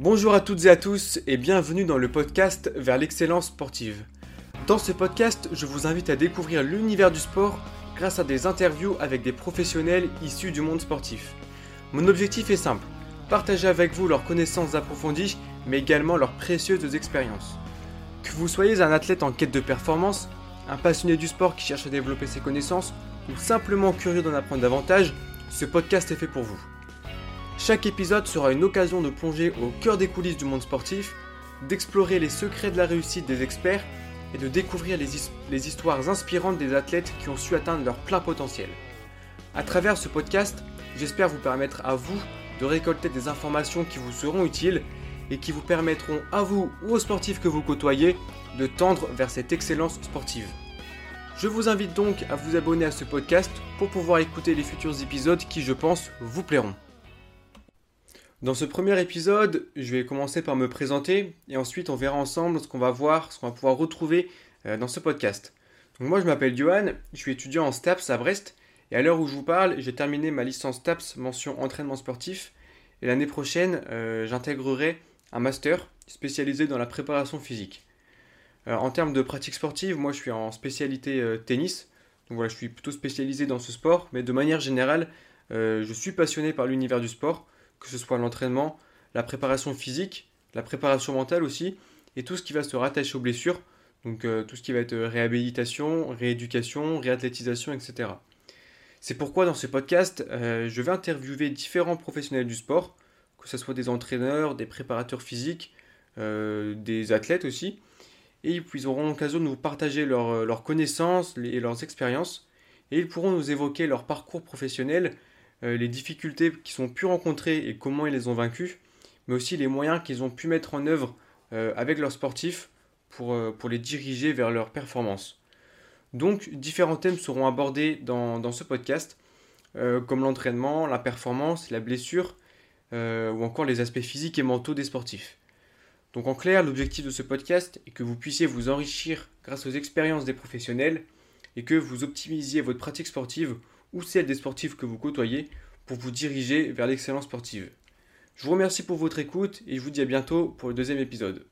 Bonjour à toutes et à tous et bienvenue dans le podcast Vers l'excellence sportive. Dans ce podcast, je vous invite à découvrir l'univers du sport grâce à des interviews avec des professionnels issus du monde sportif. Mon objectif est simple, partager avec vous leurs connaissances approfondies mais également leurs précieuses expériences. Que vous soyez un athlète en quête de performance, un passionné du sport qui cherche à développer ses connaissances ou simplement curieux d'en apprendre davantage, ce podcast est fait pour vous. Chaque épisode sera une occasion de plonger au cœur des coulisses du monde sportif, d'explorer les secrets de la réussite des experts et de découvrir les, histoires inspirantes des athlètes qui ont su atteindre leur plein potentiel. À travers ce podcast, j'espère vous permettre à vous de récolter des informations qui vous seront utiles et qui vous permettront à vous ou aux sportifs que vous côtoyez de tendre vers cette excellence sportive. Je vous invite donc à vous abonner à ce podcast pour pouvoir écouter les futurs épisodes qui, je pense, vous plairont. Dans ce premier épisode, je vais commencer par me présenter et ensuite on verra ensemble ce qu'on va voir, ce qu'on va pouvoir retrouver euh, dans ce podcast. Donc moi je m'appelle Johan, je suis étudiant en STAPS à Brest et à l'heure où je vous parle, j'ai terminé ma licence STAPS mention entraînement sportif et l'année prochaine euh, j'intégrerai un master spécialisé dans la préparation physique. Euh, en termes de pratique sportive, moi je suis en spécialité tennis, donc voilà je suis plutôt spécialisé dans ce sport, mais de manière générale je suis passionné par l'univers du sport que ce soit l'entraînement, la préparation physique, la préparation mentale aussi, et tout ce qui va se rattacher aux blessures, donc euh, tout ce qui va être réhabilitation, rééducation, réathlétisation, etc. C'est pourquoi dans ce podcast, euh, je vais interviewer différents professionnels du sport, que ce soit des entraîneurs, des préparateurs physiques, euh, des athlètes aussi, et ils auront l'occasion de nous partager leurs connaissances et leurs expériences, et ils pourront nous évoquer leur parcours professionnel les difficultés qu'ils ont pu rencontrer et comment ils les ont vaincues, mais aussi les moyens qu'ils ont pu mettre en œuvre euh, avec leurs sportifs pour, euh, pour, les diriger vers leur performance. Donc différents thèmes seront abordés dans, dans ce podcast, comme l'entraînement, la performance, la blessure, ou encore les aspects physiques et mentaux des sportifs. Donc en clair, l'objectif de ce podcast est que vous puissiez vous enrichir grâce aux expériences des professionnels et que vous optimisiez votre pratique sportive ou celle des sportifs que vous côtoyez pour vous diriger vers l'excellence sportive. Je vous remercie pour votre écoute et je vous dis à bientôt pour le deuxième épisode.